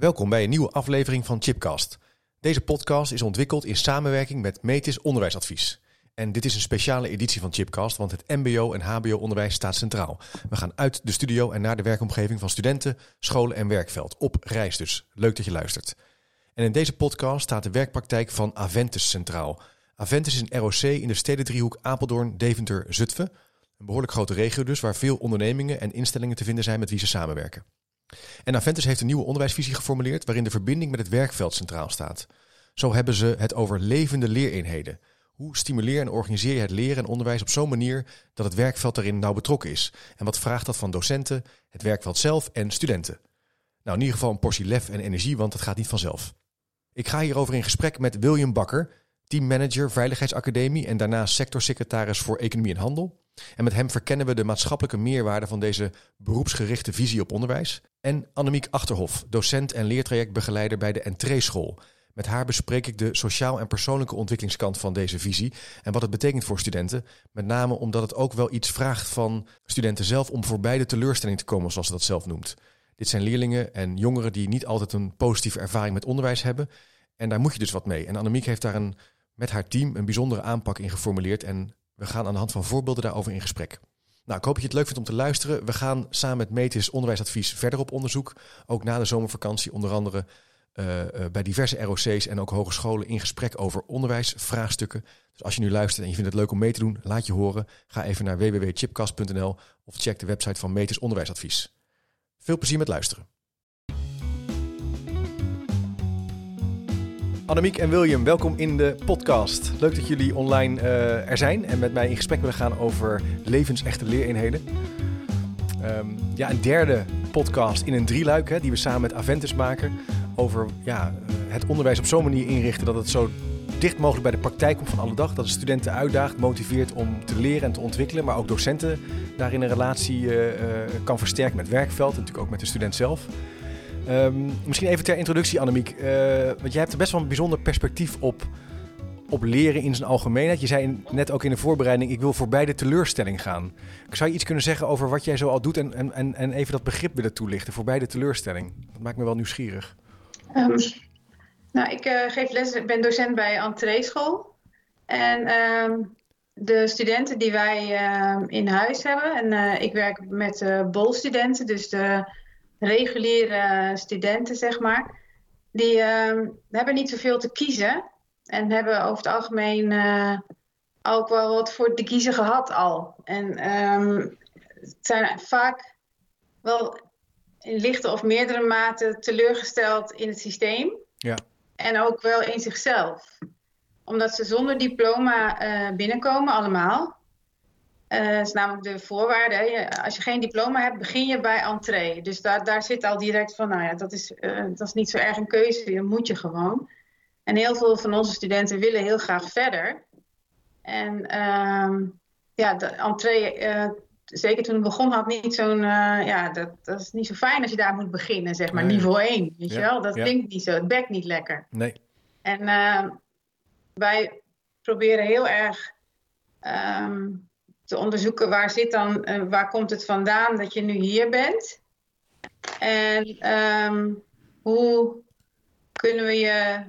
Welkom bij een nieuwe aflevering van Chipcast. Deze podcast is ontwikkeld in samenwerking met Metis Onderwijsadvies. En dit is een speciale editie van Chipcast, want het MBO en HBO-onderwijs staat centraal. We gaan uit de studio en naar de werkomgeving van studenten, scholen en werkveld. Op reis dus. Leuk dat je luistert. En in deze podcast staat de werkpraktijk van Aventus centraal. Aventus is een ROC in de stedendriehoek Apeldoorn, Deventer, Zutphen. Een behoorlijk grote regio dus, waar veel ondernemingen en instellingen te vinden zijn met wie ze samenwerken. En Aventus heeft een nieuwe onderwijsvisie geformuleerd waarin de verbinding met het werkveld centraal staat. Zo hebben ze het over levende leereenheden. Hoe stimuleer en organiseer je het leren en onderwijs op zo'n manier dat het werkveld daarin nauw betrokken is? En wat vraagt dat van docenten, het werkveld zelf en studenten? Nou, in ieder geval een portie lef en energie, want het gaat niet vanzelf. Ik ga hierover in gesprek met William Bakker, teammanager Veiligheidsacademie en daarna sectorsecretaris voor Economie en Handel. En met hem verkennen we de maatschappelijke meerwaarde van deze beroepsgerichte visie op onderwijs. En Annemiek Achterhof, docent en leertrajectbegeleider bij de Entreeschool. Met haar bespreek ik de sociaal en persoonlijke ontwikkelingskant van deze visie en wat het betekent voor studenten. Met name omdat het ook wel iets vraagt van studenten zelf om voorbij de teleurstelling te komen, zoals ze dat zelf noemt. Dit zijn leerlingen en jongeren die niet altijd een positieve ervaring met onderwijs hebben. En daar moet je dus wat mee. En Annemiek heeft daar een, met haar team een bijzondere aanpak in geformuleerd. En we gaan aan de hand van voorbeelden daarover in gesprek. Nou, ik hoop dat je het leuk vindt om te luisteren. We gaan samen met Metis Onderwijsadvies verder op onderzoek. Ook na de zomervakantie, onder andere uh, uh, bij diverse ROC's en ook hogescholen in gesprek over onderwijsvraagstukken. Dus als je nu luistert en je vindt het leuk om mee te doen, laat je horen. Ga even naar www.chipcast.nl of check de website van Metis Onderwijsadvies. Veel plezier met luisteren. Annemiek en William, welkom in de podcast. Leuk dat jullie online uh, er zijn en met mij in gesprek willen gaan over levensechte leereenheden. Um, ja, een derde podcast in een drieluik hè, die we samen met Aventus maken. Over ja, het onderwijs op zo'n manier inrichten dat het zo dicht mogelijk bij de praktijk komt van alle dag. Dat het studenten uitdaagt, motiveert om te leren en te ontwikkelen. Maar ook docenten daarin een relatie uh, kan versterken met werkveld en natuurlijk ook met de student zelf. Um, misschien even ter introductie, Annemiek. Uh, want jij hebt er best wel een bijzonder perspectief op, op leren in zijn algemeenheid. Je zei net ook in de voorbereiding, ik wil voorbij de teleurstelling gaan. Zou je iets kunnen zeggen over wat jij zo al doet en, en, en even dat begrip willen toelichten, voorbij de teleurstelling? Dat maakt me wel nieuwsgierig. Um, nou, ik uh, geef les, ik ben docent bij Entreeschool. En um, de studenten die wij in huis hebben, en uh, ik werk met bolstudenten, dus de reguliere studenten, zeg maar, die uh, hebben niet zoveel te kiezen. En hebben over het algemeen uh, ook wel wat voor te kiezen gehad al. En um, het zijn vaak wel in lichte of meerdere mate teleurgesteld in het systeem. Ja. En ook wel in zichzelf. Omdat ze zonder diploma uh, binnenkomen allemaal. Uh, dat is namelijk de voorwaarde. Als je geen diploma hebt, begin je bij entree. Dus daar, daar zit al direct van, nou ja, dat is, uh, dat is niet zo erg een keuze, dan moet je gewoon. En heel veel van onze studenten willen heel graag verder. En uh, ja, de entree, uh, zeker toen het begon, had niet zo'n, ja, dat, dat is niet zo fijn als je daar moet beginnen, zeg maar, nee. niveau 1, weet ja, je wel. Dat ja. klinkt niet zo, het bekt niet lekker. Nee. En wij proberen heel erg um, te onderzoeken waar zit dan, uh, waar komt het vandaan dat je nu hier bent. En um, hoe kunnen we je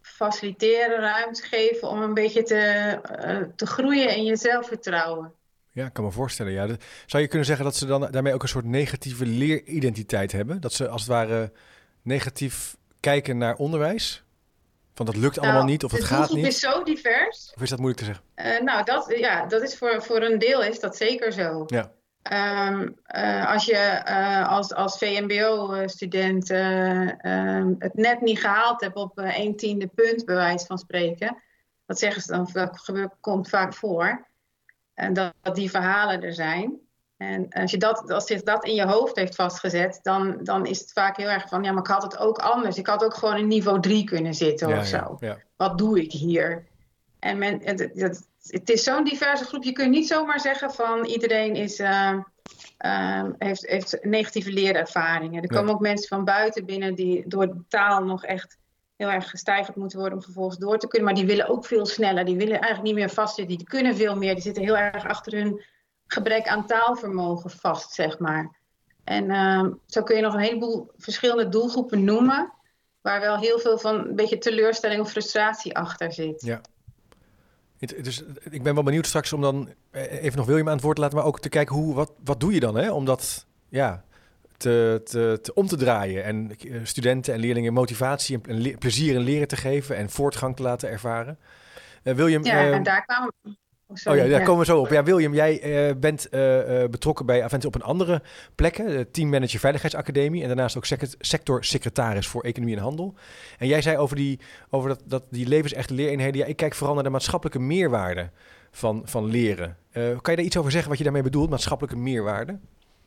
faciliteren, ruimte geven om een beetje te, uh, te groeien in je zelfvertrouwen. Ja, ik kan me voorstellen. Ja. Zou je kunnen zeggen dat ze dan daarmee ook een soort negatieve leeridentiteit hebben? Dat ze als het ware negatief kijken naar onderwijs? Van dat lukt allemaal nou, niet of het gaat niet? Het is zo divers. Of is dat moeilijk te zeggen? Uh, nou, dat, ja, dat is voor, voor een deel is dat zeker zo. Ja. Um, uh, als je uh, als, als VMBO-student het net niet gehaald hebt op een tiende punt, bij wijze van spreken, dat zeggen ze dan, dat gebeurt, komt vaak voor, en dat, dat die verhalen er zijn. En als, je dat, als zich dat in je hoofd heeft vastgezet, dan, dan is het vaak heel erg van, ja, maar ik had het ook anders. Ik had ook gewoon in niveau 3 kunnen zitten ja, of zo. Ja, ja. Wat doe ik hier? En men, het, het, het is zo'n diverse groep. Je kunt niet zomaar zeggen van iedereen is, uh, uh, heeft, heeft negatieve leerervaringen. Er komen ook mensen van buiten binnen die door de taal nog echt heel erg gestijgerd moeten worden om vervolgens door te kunnen. Maar die willen ook veel sneller. Die willen eigenlijk niet meer vastzitten. Die kunnen veel meer. Die zitten heel erg achter hun gebrek aan taalvermogen vast, zeg maar. En ehm, zo kun je nog een heleboel verschillende doelgroepen noemen, waar wel heel veel van een beetje teleurstelling of frustratie achter zit. Ja. Dus ik ben wel benieuwd straks om dan eh, even nog William aan het woord te laten, maar ook te kijken hoe, wat, wat doe je dan hè? om dat ja, te, te, te om te draaien en eh, studenten en leerlingen motivatie en, plezier in leren te geven en voortgang te laten ervaren. Uh, William, ja, en daar kwamen Oh, ja, daar komen we zo op. Ja, William, jij uh, bent uh, betrokken bij Avent op een andere plekken. De teammanager Veiligheidsacademie. En daarnaast ook sectorsecretaris voor Economie en Handel. En jij zei over die, over dat, dat, die levensechte leereenheden. Ja, ik kijk vooral naar de maatschappelijke meerwaarde van, van leren. kan je daar iets over zeggen wat je daarmee bedoelt, maatschappelijke meerwaarde?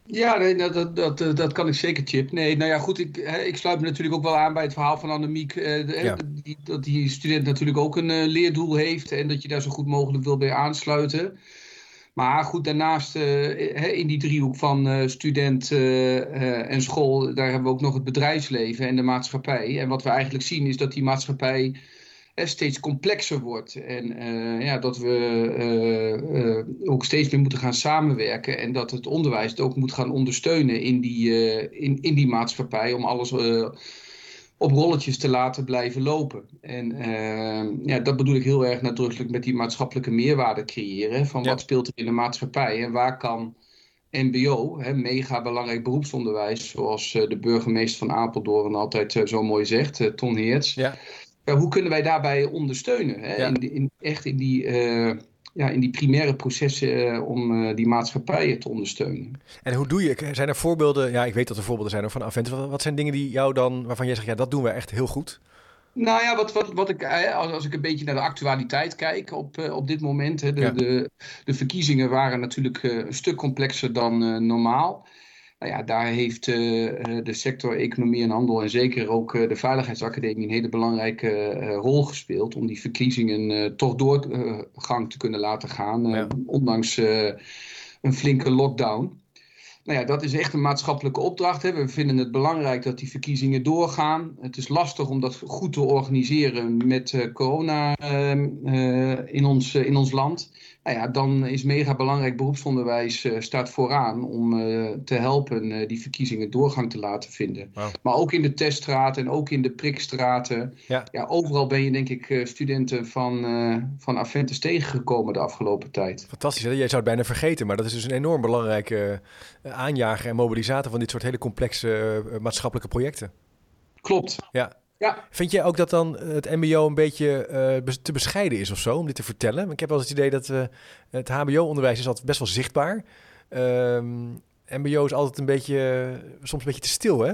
Ja, nee, dat, dat, dat, dat kan ik zeker, Chip. Nee, nou ja, goed, ik, ik sluit me natuurlijk ook wel aan bij het verhaal van Annemiek. Eh, die, dat die student natuurlijk ook een uh, leerdoel heeft en dat je daar zo goed mogelijk wil bij aansluiten. Maar goed, daarnaast uh, in die driehoek van uh, student en school, daar hebben we ook nog het bedrijfsleven en de maatschappij. En wat we eigenlijk zien is dat die maatschappij steeds complexer wordt. En uh, ja, dat we uh, ook steeds meer moeten gaan samenwerken. En dat het onderwijs het ook moet gaan ondersteunen in die, in, in die maatschappij. Om alles op rolletjes te laten blijven lopen. En ja, dat bedoel ik heel erg nadrukkelijk met die maatschappelijke meerwaarde creëren. Van wat speelt er in de maatschappij en waar kan. MBO, hè, mega belangrijk beroepsonderwijs, zoals de burgemeester van Apeldoorn altijd zo mooi zegt, Ton Heerts. Ja hoe kunnen wij daarbij ondersteunen? Hè? In, in, echt in die, uh, ja, in die primaire processen uh, om uh, die maatschappijen te ondersteunen. En hoe doe je? Zijn er voorbeelden? Ja, ik weet dat er voorbeelden zijn van Aventus. Wat, wat zijn dingen die jou dan, waarvan jij zegt, ja, dat doen we echt heel goed? Nou ja, wat, wat, wat ik, als, als ik een beetje naar de actualiteit kijk op, op dit moment. Hè, de, ja. de, de verkiezingen waren natuurlijk een stuk complexer dan normaal. Nou ja, daar heeft uh, de sector economie en handel en zeker ook uh, de Veiligheidsacademie een hele belangrijke rol gespeeld om die verkiezingen toch doorgang te kunnen laten gaan, ja. ondanks een flinke lockdown. Nou ja, dat is echt een maatschappelijke opdracht. Hè. We vinden het belangrijk dat die verkiezingen doorgaan. Het is lastig om dat goed te organiseren met corona ehm, in, ons, in ons land nou ja, dan is mega belangrijk beroepsonderwijs uh, staat vooraan om uh, te helpen uh, die verkiezingen doorgang te laten vinden. Wow. Maar ook in de teststraten en ook in de prikstraten. Ja. ja overal ben je denk ik studenten van, van Aventus tegengekomen de afgelopen tijd. Fantastisch, hè? jij zou het bijna vergeten, maar dat is dus een enorm belangrijke aanjager en mobilisator van dit soort hele complexe maatschappelijke projecten. Klopt. Ja, Vind jij ook dat dan het MBO een beetje uh, te bescheiden is of zo om dit te vertellen? Ik heb wel eens het idee dat uh, het HBO-onderwijs is altijd best wel zichtbaar. Um, MBO is altijd een beetje, soms een beetje te stil, hè?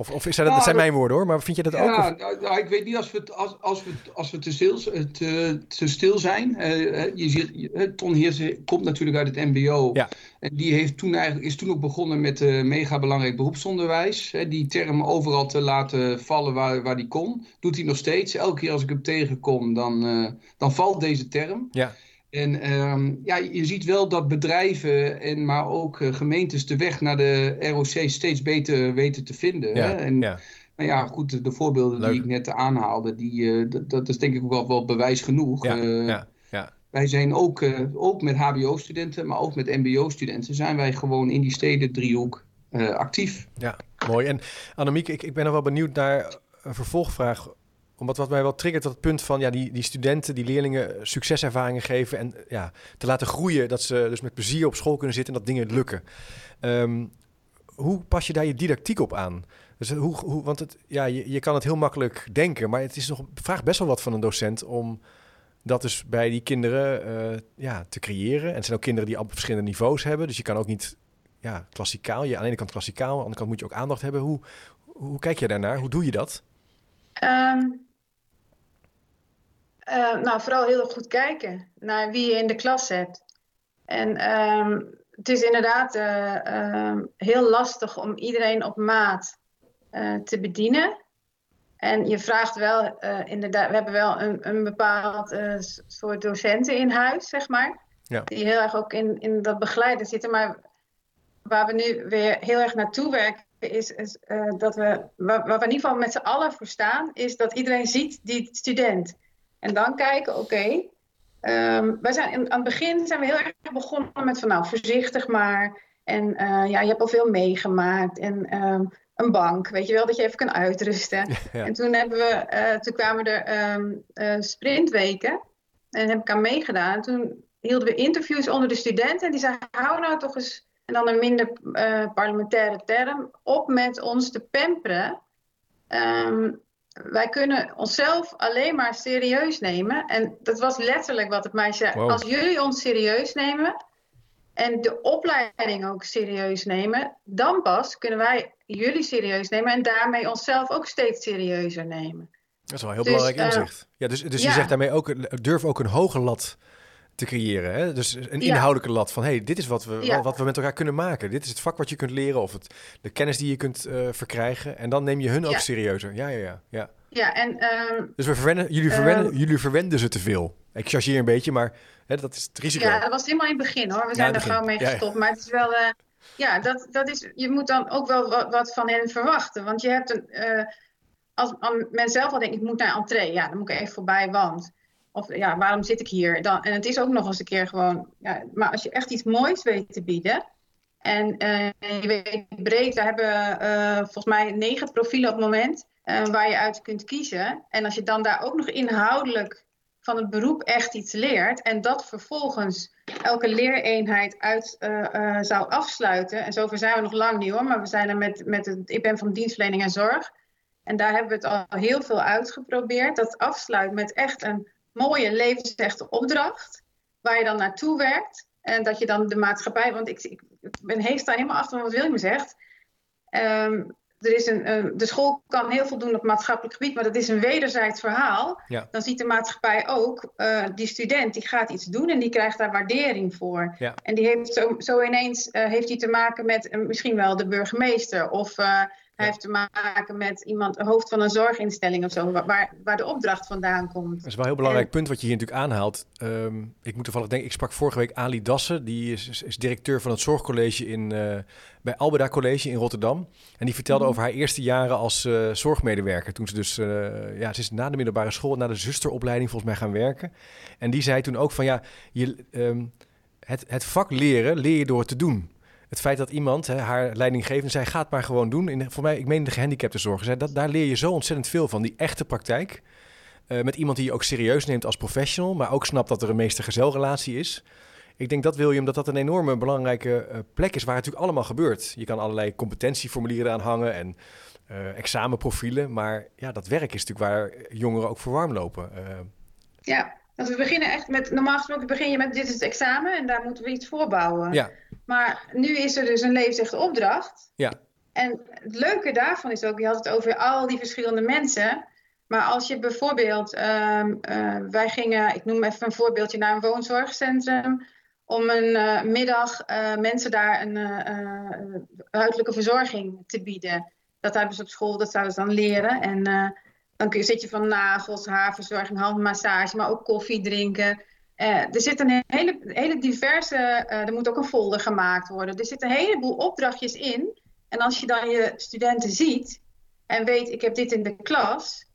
Of, of is dat, dat zijn mijn woorden hoor, maar vind je dat ook? Ja, nou, nou, ik weet niet als we, als, als we, als we te, stil, te, te stil zijn. Uh, je ziet, Ton Heersen komt natuurlijk uit het MBO. Ja. En die heeft toen eigenlijk, is toen ook begonnen met uh, mega belangrijk beroepsonderwijs. Hè, die term overal te laten vallen waar, waar die kon. Doet hij nog steeds. Elke keer als ik hem tegenkom, dan, uh, dan valt deze term. Ja. En um, ja, je ziet wel dat bedrijven, en maar ook uh, gemeentes de weg naar de ROC steeds beter weten te vinden. Ja, hè? En, ja. Nou ja, goed, de voorbeelden Leuk. die ik net aanhaalde, die, uh, dat, dat, is denk ik ook wel, wel bewijs genoeg. Ja, uh, ja, ja. Wij zijn ook, ook met HBO-studenten, maar ook met MBO-studenten, zijn wij gewoon in die steden driehoek actief. Ja, mooi. En Annemiek, ik, ik ben nog wel benieuwd naar een vervolgvraag omdat wat mij wel triggert, dat punt van ja, die, die studenten, die leerlingen succeservaringen geven en ja, te laten groeien, dat ze dus met plezier op school kunnen zitten en dat dingen lukken. Um, hoe pas je daar je didactiek op aan? Dus hoe, hoe, want het, ja, je, je kan het heel makkelijk denken, maar het is nog, vraagt best wel wat van een docent om dat dus bij die kinderen ja, te creëren. En het zijn ook kinderen die op verschillende niveaus hebben, dus je kan ook niet ja, klassikaal, je aan de ene kant klassikaal, aan de andere kant moet je ook aandacht hebben. Hoe, hoe kijk je daarnaar? Hoe doe je dat? Um, uh, nou, vooral heel goed kijken naar wie je in de klas hebt. En um, het is inderdaad uh, um, heel lastig om iedereen op maat uh, te bedienen. En je vraagt wel, inderdaad, we hebben wel een, een bepaald soort docenten in huis, zeg maar. Ja. Die heel erg ook in, in dat begeleiden zitten. Maar waar we nu weer heel erg naartoe werken, is, is dat we, waar, waar we in ieder geval met z'n allen voor staan, is dat iedereen ziet die student. En dan kijken, oké, okay, um, wij zijn in, aan het begin zijn we heel erg begonnen met van nou voorzichtig maar. En ja, je hebt al veel meegemaakt. En ehm, een bank, weet je wel, dat je even kan uitrusten. En toen, hebben we, toen kwamen er um, sprintweken. En heb ik aan meegedaan. En toen hielden we interviews onder de studenten. En die zeiden, hou nou toch eens, en dan een minder parlementaire term, op met ons te pamperen. Ehm, wij kunnen onszelf alleen maar serieus nemen. En dat was letterlijk wat het meisje zei. Als jullie ons serieus nemen en de opleiding ook serieus nemen, dan pas kunnen wij jullie serieus nemen en daarmee onszelf ook steeds serieuzer nemen. Dat is wel een heel dus, belangrijk eh, inzicht. ja, dus dus je zegt daarmee ook, durf ook een hoge lat te creëren. Hè? Dus een inhoudelijke lat van, hey, dit is wat we, wat we met elkaar kunnen maken. Dit is het vak wat je kunt leren of het, de kennis die je kunt uh, verkrijgen. En dan neem je hun ook serieuzer. Ja, ja, ja. ja. Ja, en... Um, dus we verwennen, jullie, verwennen, um, jullie verwenden ze te veel. Ik chargeer een beetje, maar hè, dat is het risico. Ja, dat was helemaal in het begin hoor. We zijn er gewoon mee gestopt. Maar het is wel... Uh, ja, dat, dat is, je moet dan ook wel wat, wat van hen verwachten. Want je hebt een... Uh, als, als men zelf al denkt, ik moet naar entree. Ja, dan moet ik even voorbij, want... Of ja, waarom zit ik hier? Dan, en het is ook nog eens een keer gewoon. Ja, maar als je echt iets moois weet te bieden. En uh, je weet breed, we hebben uh, volgens mij negen profielen op het moment. Uh, waar je uit kunt kiezen. En als je dan daar ook nog inhoudelijk van het beroep echt iets leert. En dat vervolgens elke leereenheid uit zou afsluiten. En zover zijn we nog lang niet hoor. Maar we zijn er met, met het. Ik ben van dienstverlening en zorg. En daar hebben we het al heel veel uitgeprobeerd. Dat afsluit met echt een mooie levensechte opdracht, waar je dan naartoe werkt. En dat je dan de maatschappij, want ik, ik ben heest daar helemaal achter wat William zegt. Um, er is een, de school kan heel veel doen op maatschappelijk gebied, maar dat is een wederzijds verhaal. Dan ziet de maatschappij ook, uh, die student die gaat iets doen en die krijgt daar waardering voor. En die heeft zo, zo ineens uh, heeft die te maken met uh, misschien wel de burgemeester of hij heeft te maken met iemand, hoofd van een zorginstelling of zo, waar, waar de opdracht vandaan komt. Dat is wel een heel belangrijk punt wat je hier natuurlijk aanhaalt. Um, ik moet toevallig denken, ik sprak vorige week Ali Dassen, die is, is, directeur van het zorgcollege in, uh, bij Albeda College in Rotterdam. En die vertelde mm over haar eerste jaren als uh, zorgmedewerker. Toen ze dus, uh, ja, ze is na de middelbare school, na de zusteropleiding volgens mij gaan werken. En die zei toen ook van, ja, je, um, het, het vak leren leer je door het te doen het feit dat iemand, hè, haar leidinggevende, zei: gaat maar gewoon doen. In, voor mij, ik meen de gehandicaptenzorg, zei, dat, daar leer je zo ontzettend veel van. Die echte praktijk. Uh, met iemand die je ook serieus neemt als professional, maar ook snapt dat er een meester-gezelrelatie is. Ik denk dat William dat dat een enorme belangrijke uh, plek is waar het natuurlijk allemaal gebeurt. Je kan allerlei competentieformulieren aan hangen en uh, examenprofielen, maar ja, dat werk is natuurlijk waar jongeren ook voor warm lopen. Ja, want we beginnen echt met, normaal gesproken begin je met dit is het examen en daar moeten we iets voorbouwen. Ja. Maar nu is er dus een levensechte opdracht. Ja. En het leuke daarvan is ook, je had het over al die verschillende mensen. Maar als je bijvoorbeeld, um, uh, wij gingen, ik noem even een voorbeeldje, naar een woonzorgcentrum. Om een uh, middag uh, mensen daar een huidelijke verzorging te bieden. Dat hebben ze op school, dat zouden ze dan leren. En dan zit je van nagels, haarverzorging, handmassage, maar ook koffie drinken. Uh, er zit een hele, hele diverse, uh, er moet ook een folder gemaakt worden. Er zitten een heleboel opdrachtjes in. En als je dan je studenten ziet en weet, ik heb dit in de klas,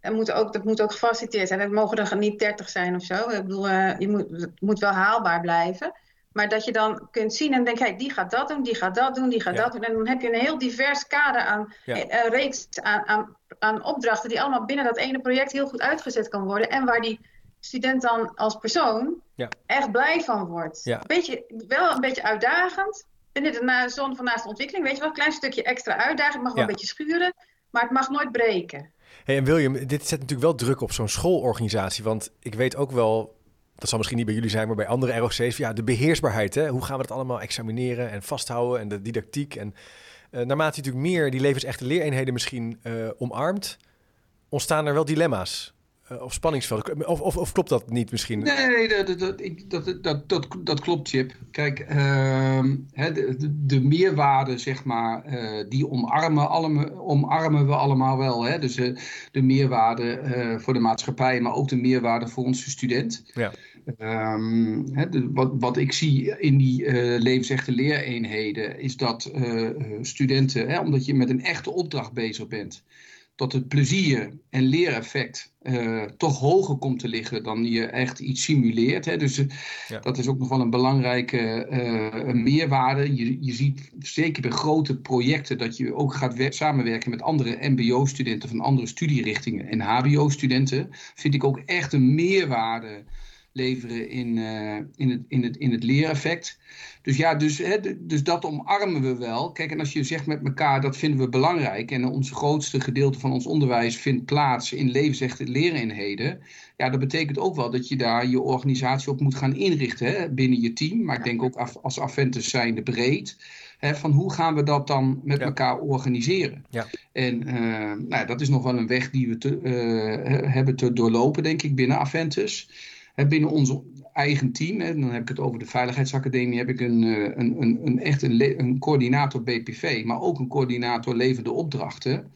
dan moet ook, dat moet ook gefaciliteerd zijn. Het mogen er niet 30 zijn of zo. Ik bedoel, uh, je moet, het moet wel haalbaar blijven. Maar dat je dan kunt zien en denkt, hey, die gaat dat doen, die gaat dat doen, die gaat dat doen. En dan heb je een heel divers kader aan, ja. reeks aan, aan, aan opdrachten die allemaal binnen dat ene project heel goed uitgezet kan worden. En waar die student dan als persoon ja. echt blij van wordt. Beetje, wel een beetje uitdagend. Binnen de zone van naaste ontwikkeling, weet je wel, een klein stukje extra uitdaging. mag wel een beetje schuren, maar het mag nooit breken. Hey, en William, dit zet natuurlijk wel druk op zo'n schoolorganisatie. Want ik weet ook wel, dat zal misschien niet bij jullie zijn, maar bij andere ROC's, ja, de beheersbaarheid. Hè? Hoe gaan we dat allemaal examineren en vasthouden en de didactiek. En uh, naarmate je natuurlijk meer die levensechte leereenheden misschien uh, omarmt, ontstaan er wel dilemma's. Uh, of spanningsvelden. Of, of, of, klopt dat niet misschien? Nee, dat, dat, dat, dat, dat, dat klopt, Chip. Kijk, uh, de, de, de, meerwaarde, zeg maar, uh, die omarmen, allemaal, omarmen we allemaal wel. Hè? Dus uh, de meerwaarde voor de maatschappij, maar ook de meerwaarde voor onze student. Ja. Um, hè, de, wat, wat ik zie in die levensechte leereenheden is dat studenten, hè, omdat je met een echte opdracht bezig bent dat het plezier en leereffect uh, toch hoger komt te liggen dan je echt iets simuleert. Hè. Dus ja. dat is ook nog wel een belangrijke uh, meerwaarde. Je, je ziet zeker bij grote projecten dat je ook gaat samenwerken met andere MBO-studenten van andere studierichtingen en HBO-studenten. Vind ik ook echt een meerwaarde leveren in, uh, in, het, in, het, in het leereffect. Dus ja, dus, hè, dus dat omarmen we wel. Kijk, en als je zegt met elkaar, dat vinden we belangrijk. En ons grootste gedeelte van ons onderwijs vindt plaats in levensechte leereenheden. Ja, dat betekent ook wel dat je daar je organisatie op moet gaan inrichten hè, binnen je team. Maar ik denk ook af, als Aventus zijnde breed. Hè, van hoe gaan we dat dan met elkaar organiseren? Ja. En uh, nou, dat is nog wel een weg die we te, uh, hebben te doorlopen, denk ik, binnen Aventus binnen ons eigen team, hè, dan heb ik het over de Veiligheidsacademie, heb ik een, eh, een, een, een echt een, een coördinator BPV, maar ook een coördinator levende opdrachten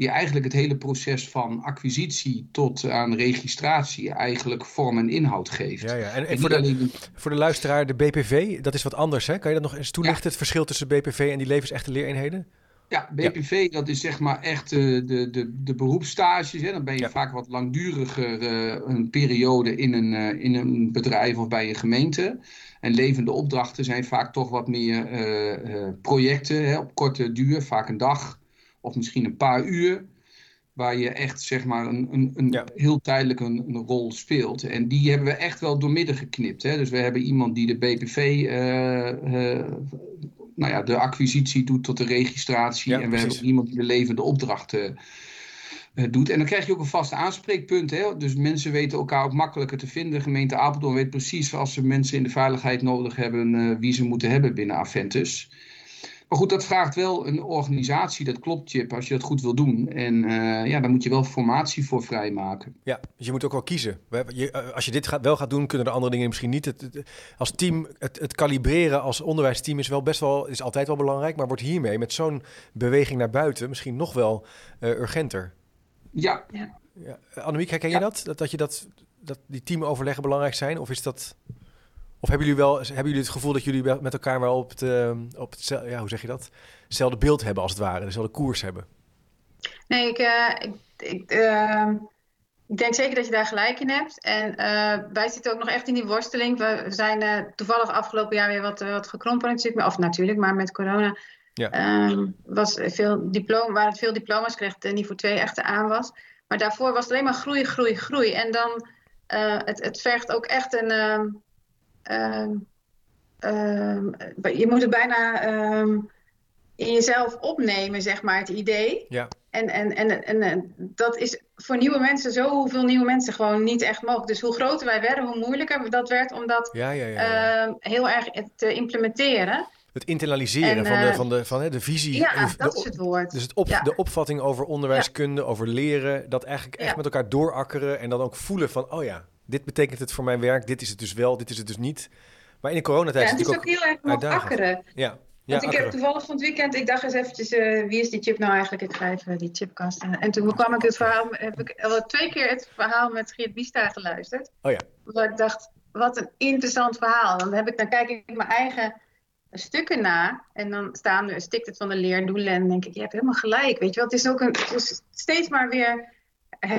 die eigenlijk het hele proces van acquisitie tot aan registratie eigenlijk vorm en inhoud geeft. Ja, ja. En, en, voor, de, voor de luisteraar, de BPV, dat is wat anders. Hè? Kan je dat nog eens toelichten, het verschil tussen BPV en die levensechte leereenheden? Ja, BPV dat is zeg maar echt de, de, de, de beroepsstages. Hè. Dan ben je vaak wat langduriger uh, een periode in een, uh, in een bedrijf of bij een gemeente. En levende opdrachten zijn vaak toch wat meer projecten hè, op korte duur, vaak een dag of misschien een paar uur. Waar je echt zeg maar een, een, een ja. heel tijdelijk een, een, rol speelt. En die hebben we echt wel doormidden geknipt. Hè. Dus we hebben iemand die de BPV nou ja, de acquisitie doet tot de registratie. en we hebben ook iemand die de levende opdrachten uh, doet. En dan krijg je ook een vast aanspreekpunt. Hè? Dus mensen weten elkaar ook makkelijker te vinden. De gemeente Apeldoorn weet precies als ze mensen in de veiligheid nodig hebben, uh, wie ze moeten hebben binnen Aventus. Maar goed, dat vraagt wel een organisatie, dat klopt Chip, als je dat goed wil doen. En uh, ja, daar moet je wel formatie voor vrijmaken. Ja, dus je moet ook wel kiezen. Je, als je dit gaat, wel gaat doen, kunnen de andere dingen misschien niet. Het, als team, het, het kalibreren als onderwijsteam is wel best wel, is altijd wel belangrijk. Maar wordt hiermee, met zo'n beweging naar buiten, misschien nog wel uh, urgenter. Ja. ja. ja. Annemiek, herken je dat? dat? Dat je dat, dat die teamoverleggen belangrijk zijn? Of is dat... Of hebben jullie wel hebben jullie het gevoel dat jullie met elkaar wel op het, uh, op het ja, hoe zeg je dat? Hetzelfde beeld hebben als het ware, dezelfde koers hebben? Nee, ik, uh, ik, ik, uh, ik, denk zeker dat je daar gelijk in hebt. En wij zitten ook nog echt in die worsteling. We zijn toevallig afgelopen jaar weer wat, wat gekrompen in Of natuurlijk, maar met corona ja. Ehm, was veel diploma, waren het veel diploma's kreeg het niveau 2 echt aan was. Maar daarvoor was het alleen maar groei, groei, groei. En dan, het, het vergt ook echt een ehm, Ehm, je moet het bijna ehm, in jezelf opnemen, zeg maar, het idee. Ja. En, en, en, en, dat is voor nieuwe mensen, zoveel nieuwe mensen, gewoon niet echt mogelijk. Dus hoe groter wij werden, hoe moeilijker dat werd om dat ja, ja, ja, heel erg te implementeren. Het internaliseren van, de, eh, van, de, van hè, de visie. Ja, de, dat is het woord. Dus het op, de opvatting over onderwijskunde, over leren, dat eigenlijk echt met elkaar doorakkeren en dan ook voelen van, oh ja, dit betekent het voor mijn werk, dit is het dus wel, dit is het dus niet. Maar in de coronatijd ja, is het is ook, heel erg nog akkeren. Ja. Ja, Want ik heb toevallig van het weekend, ik dacht eens eventjes, uh, wie is die chip nou eigenlijk? Ik ga even die chipkast. En toen kwam ik het verhaal, heb ik al twee keer het verhaal met Geert Biesta geluisterd. Oh ja. Waar ik dacht, wat een interessant verhaal. Dan, heb ik, dan kijk ik mijn eigen stukken na en dan staan er, stikt het van de leerdoelen en dan denk ik, je hebt helemaal gelijk. Weet je wel, het is ook een, het is steeds maar weer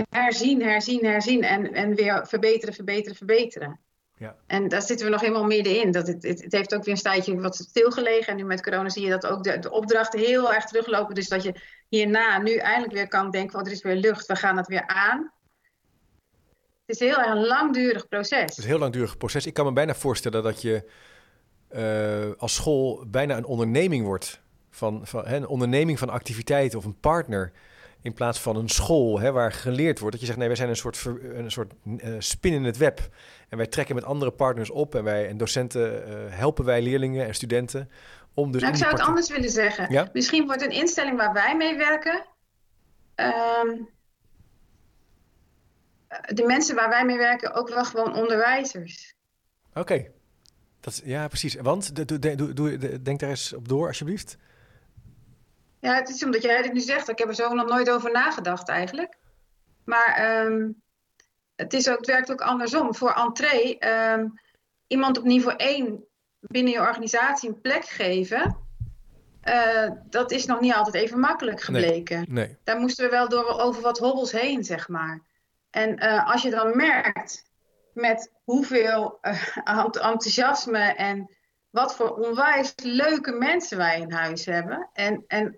herzien, herzien, herzien en, en weer verbeteren, verbeteren, verbeteren. Ja. En daar zitten we nog helemaal middenin. Dat het, het, het, heeft ook weer een tijdje wat stilgelegen. En nu met corona zie je dat ook de, de opdrachten heel erg teruglopen. Dus dat je hierna nu eindelijk weer kan denken, oh, er is weer lucht, we gaan het weer aan. Het is heel erg een langdurig proces. Het is een heel langdurig proces. Ik kan me bijna voorstellen dat je uh, als school bijna een onderneming wordt. Van, van, hè, een onderneming van activiteiten of een partner in plaats van een school hè, waar geleerd wordt. Dat je zegt, nee, wij zijn een soort, een soort uh, spin in het web. En wij trekken met andere partners op en wij en docenten uh, helpen wij leerlingen en studenten om dus. Nou, ik zou het anders willen zeggen. Ja? Misschien wordt een instelling waar wij mee werken. Um, de mensen waar wij mee werken ook wel gewoon onderwijzers. Oké. Okay. Ja, precies. Want doe, doe, denk daar eens op door, alsjeblieft. Ja, het is omdat jij dit nu zegt. Ik heb er zo nog nooit over nagedacht eigenlijk. Maar um, het, is ook, het werkt ook andersom. Voor entree, um, iemand op niveau 1 binnen je organisatie een plek geven. dat is nog niet altijd even makkelijk gebleken. Nee, Daar moesten we wel door, over wat hobbels heen, zeg maar. En als je dan merkt met hoeveel enthousiasme en wat voor onwijs leuke mensen wij in huis hebben. En, en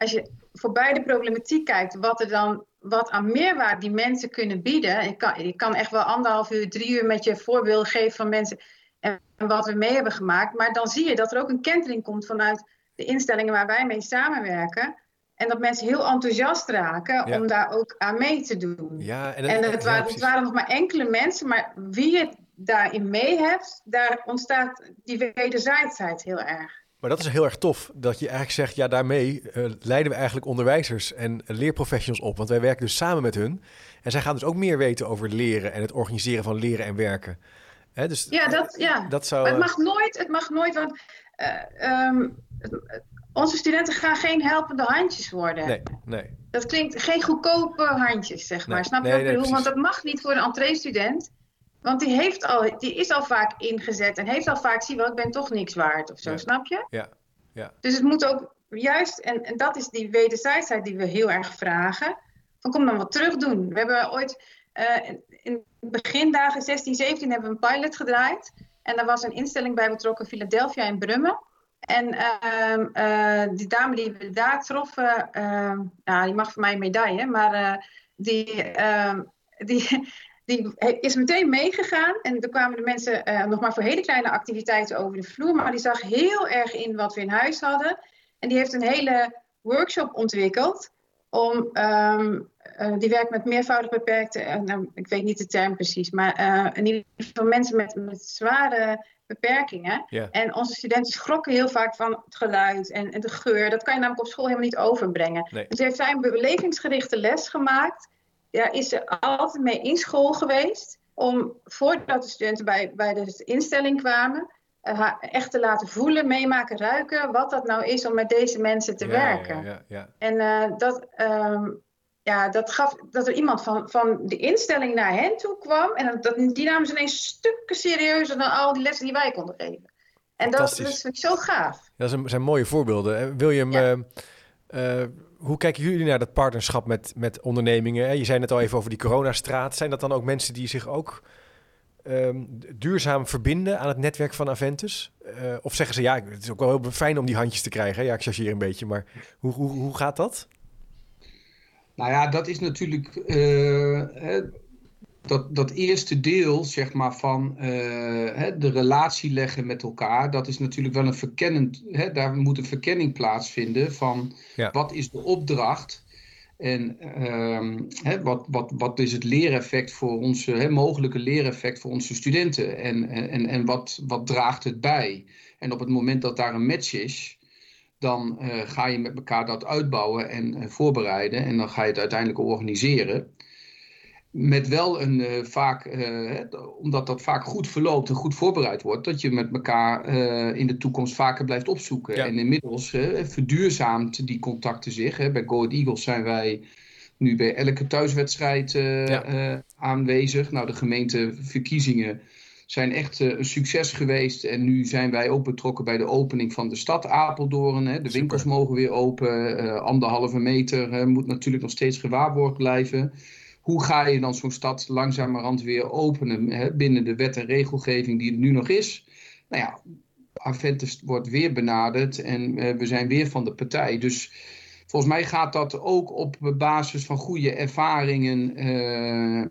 als je voorbij de problematiek kijkt, wat er dan wat aan meerwaarde die mensen kunnen bieden. Ik kan, ik kan echt wel anderhalf uur, drie uur met je voorbeeld geven van mensen en wat we mee hebben gemaakt. Maar dan zie je dat er ook een kentering komt vanuit de instellingen waar wij mee samenwerken. En dat mensen heel enthousiast raken om daar ook aan mee te doen. Ja, en, en het, waren, het waren nog maar enkele mensen, maar wie je daarin mee hebt, daar ontstaat die wederzijdsheid heel erg. Maar dat is heel erg tof, dat je eigenlijk zegt, ja, daarmee uh, leiden we eigenlijk onderwijzers en leerprofessionals op. Want wij werken dus samen met hun. En zij gaan dus ook meer weten over leren en het organiseren van leren en werken. Hè, dus, ja, dat, ja. dat zou... Maar het mag nooit, het mag nooit, want uh, um, onze studenten gaan geen helpende handjes worden. Nee, nee. Dat klinkt geen goedkope handjes, zeg maar. Nee, Snap je nee, wat ik bedoel? Want dat mag niet voor een entree-student. Want die, heeft al, die is al vaak ingezet en heeft al vaak, zie wel, ik ben toch niks waard of zo, snap je? Ja. ja. Dus het moet ook juist, en, en dat is die wederzijdsheid die we heel erg vragen, van kom dan wat terug doen. We hebben ooit uh, in begindagen 16, 17 hebben we een pilot gedraaid. En daar was een instelling bij betrokken, Philadelphia in Brummen. En uh, uh, die dame die we daar troffen, nou, die mag voor mij een medaille, maar uh, die, ehm, die, die is meteen meegegaan. En er kwamen de mensen uh, nog maar voor hele kleine activiteiten over de vloer. Maar die zag heel erg in wat we in huis hadden. En die heeft een hele workshop ontwikkeld. Om, um, uh, die werkt met meervoudig beperkte, uh, nou, ik weet niet de term precies, maar in ieder geval mensen met, met zware beperkingen. Yeah. En onze studenten schrokken heel vaak van het geluid en, en, de geur. Dat kan je namelijk op school helemaal niet overbrengen. Nee. Dus heeft zij een belevingsgerichte les gemaakt ja, is ze altijd mee in school geweest. Om voordat de studenten bij, bij de instelling kwamen, uh, echt te laten voelen, meemaken, ruiken. Wat dat nou is om met deze mensen te ja, werken. Ja, ja, en uh, dat, um, ja, dat gaf dat er iemand van, van de instelling naar hen toe kwam. En dat, die namen ze ineens stukken serieuzer dan al die lessen die wij konden geven. En dat, dat vind ik zo gaaf. Dat zijn mooie voorbeelden. William, ja. uh, hoe kijken jullie naar dat partnerschap met, met ondernemingen? Je zei net al even over die coronastraat. Zijn dat dan ook mensen die zich ook um, duurzaam verbinden aan het netwerk van Aventus? Uh, of zeggen ze, ja, het is ook wel heel fijn om die handjes te krijgen. Ja, ik chargeer een beetje, maar hoe, hoe, hoe gaat dat? Nou ja, dat is natuurlijk... Uh, dat, dat eerste deel, zeg maar, van uh, hè, de relatie leggen met elkaar, dat is natuurlijk wel een verkennend, hè, daar moet een verkenning plaatsvinden van ja. wat is de opdracht en uh, hè, wat, wat, wat is het leereffect voor onze, hè, mogelijke leereffect voor onze studenten en, en, en wat, wat draagt het bij. En op het moment dat daar een match is, dan uh, ga je met elkaar dat uitbouwen en uh, voorbereiden en dan ga je het uiteindelijk organiseren met wel een uh, vaak, uh, omdat dat vaak goed verloopt en goed voorbereid wordt, dat je met elkaar uh, in de toekomst vaker blijft opzoeken. Ja. En inmiddels verduurzaamt die contacten zich. Hè. Bij Go Eagles zijn wij nu bij elke thuiswedstrijd ja. aanwezig. Nou, de gemeenteverkiezingen zijn echt een succes geweest. En nu zijn wij ook betrokken bij de opening van de stad Apeldoorn. Hè. De Super. winkels mogen weer open. anderhalve meter moet natuurlijk nog steeds gewaarborgd blijven hoe ga je dan zo'n stad langzamerhand weer openen hè, binnen de wet en regelgeving die er nu nog is? Nou ja, Aventus wordt weer benaderd en uh, we zijn weer van de partij. Dus volgens mij gaat dat ook op basis van goede ervaringen. Uh,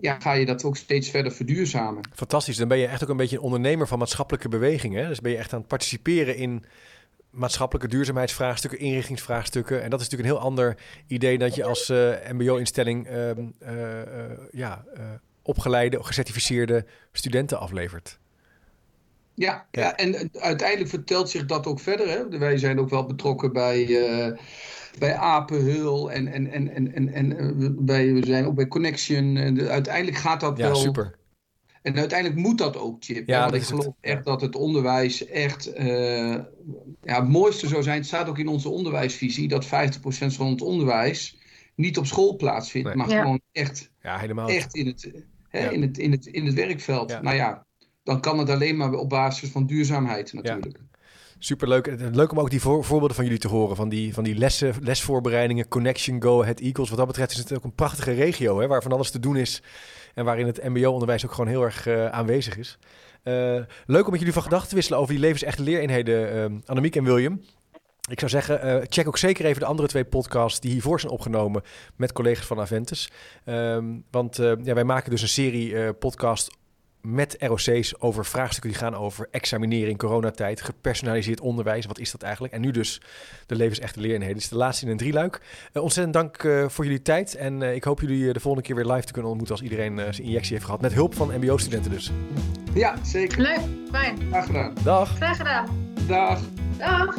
ja, ga je dat ook steeds verder verduurzamen. Fantastisch. Dan ben je echt ook een beetje een ondernemer van maatschappelijke bewegingen. Dus ben je echt aan het participeren in maatschappelijke duurzaamheidsvraagstukken, inrichtingsvraagstukken. En dat is natuurlijk een heel ander idee dat je als uh, MBO-instelling uh, uh, ja, opgeleide, gecertificeerde studenten aflevert. Ja, ja. ja, en uiteindelijk vertelt zich dat ook verder. Hè? Wij zijn ook wel betrokken bij, bij Apenhul en, en, en, en, en, en bij, we zijn ook bij Connection. En uiteindelijk gaat dat ja, wel... super. En uiteindelijk moet dat ook, Chip. Ja, want ik geloof het. echt dat het onderwijs echt... Uh, ja, het mooiste zou zijn, het staat ook in onze onderwijsvisie... dat 50% van het onderwijs niet op school plaatsvindt... Nee. maar Ja. gewoon echt, Ja, helemaal. echt in, het, hè, Ja. in, het, in, het, in het werkveld. Ja. Nou ja, dan kan het alleen maar op basis van duurzaamheid natuurlijk. Superleuk. Leuk om ook die voorbeelden van jullie te horen. Van die, van die lessen, lesvoorbereidingen, Connection Go, het Eagles. Wat dat betreft is het ook een prachtige regio hè, waar van alles te doen is. En waarin het mbo-onderwijs ook gewoon heel erg uh, aanwezig is. Uh, leuk om met jullie van gedachten te wisselen over die levensechte leereenheden, uh, en William. Ik zou zeggen, uh, check ook zeker even de andere twee podcasts die hiervoor zijn opgenomen met collega's van Aventus. Um, want ja, wij maken dus een serie podcast met ROC's over vraagstukken die gaan over examinering, coronatijd, gepersonaliseerd onderwijs. Wat is dat eigenlijk? En nu dus de levensechte leereenheden. Dit is de laatste in een drieluik. Uh, ontzettend dank uh, voor jullie tijd. En uh, ik hoop jullie de volgende keer weer live te kunnen ontmoeten als iedereen zijn injectie heeft gehad. Met hulp van mbo-studenten dus. Ja, zeker. Leuk, fijn. Graag gedaan. Dag. Graag gedaan. Dag. Dag.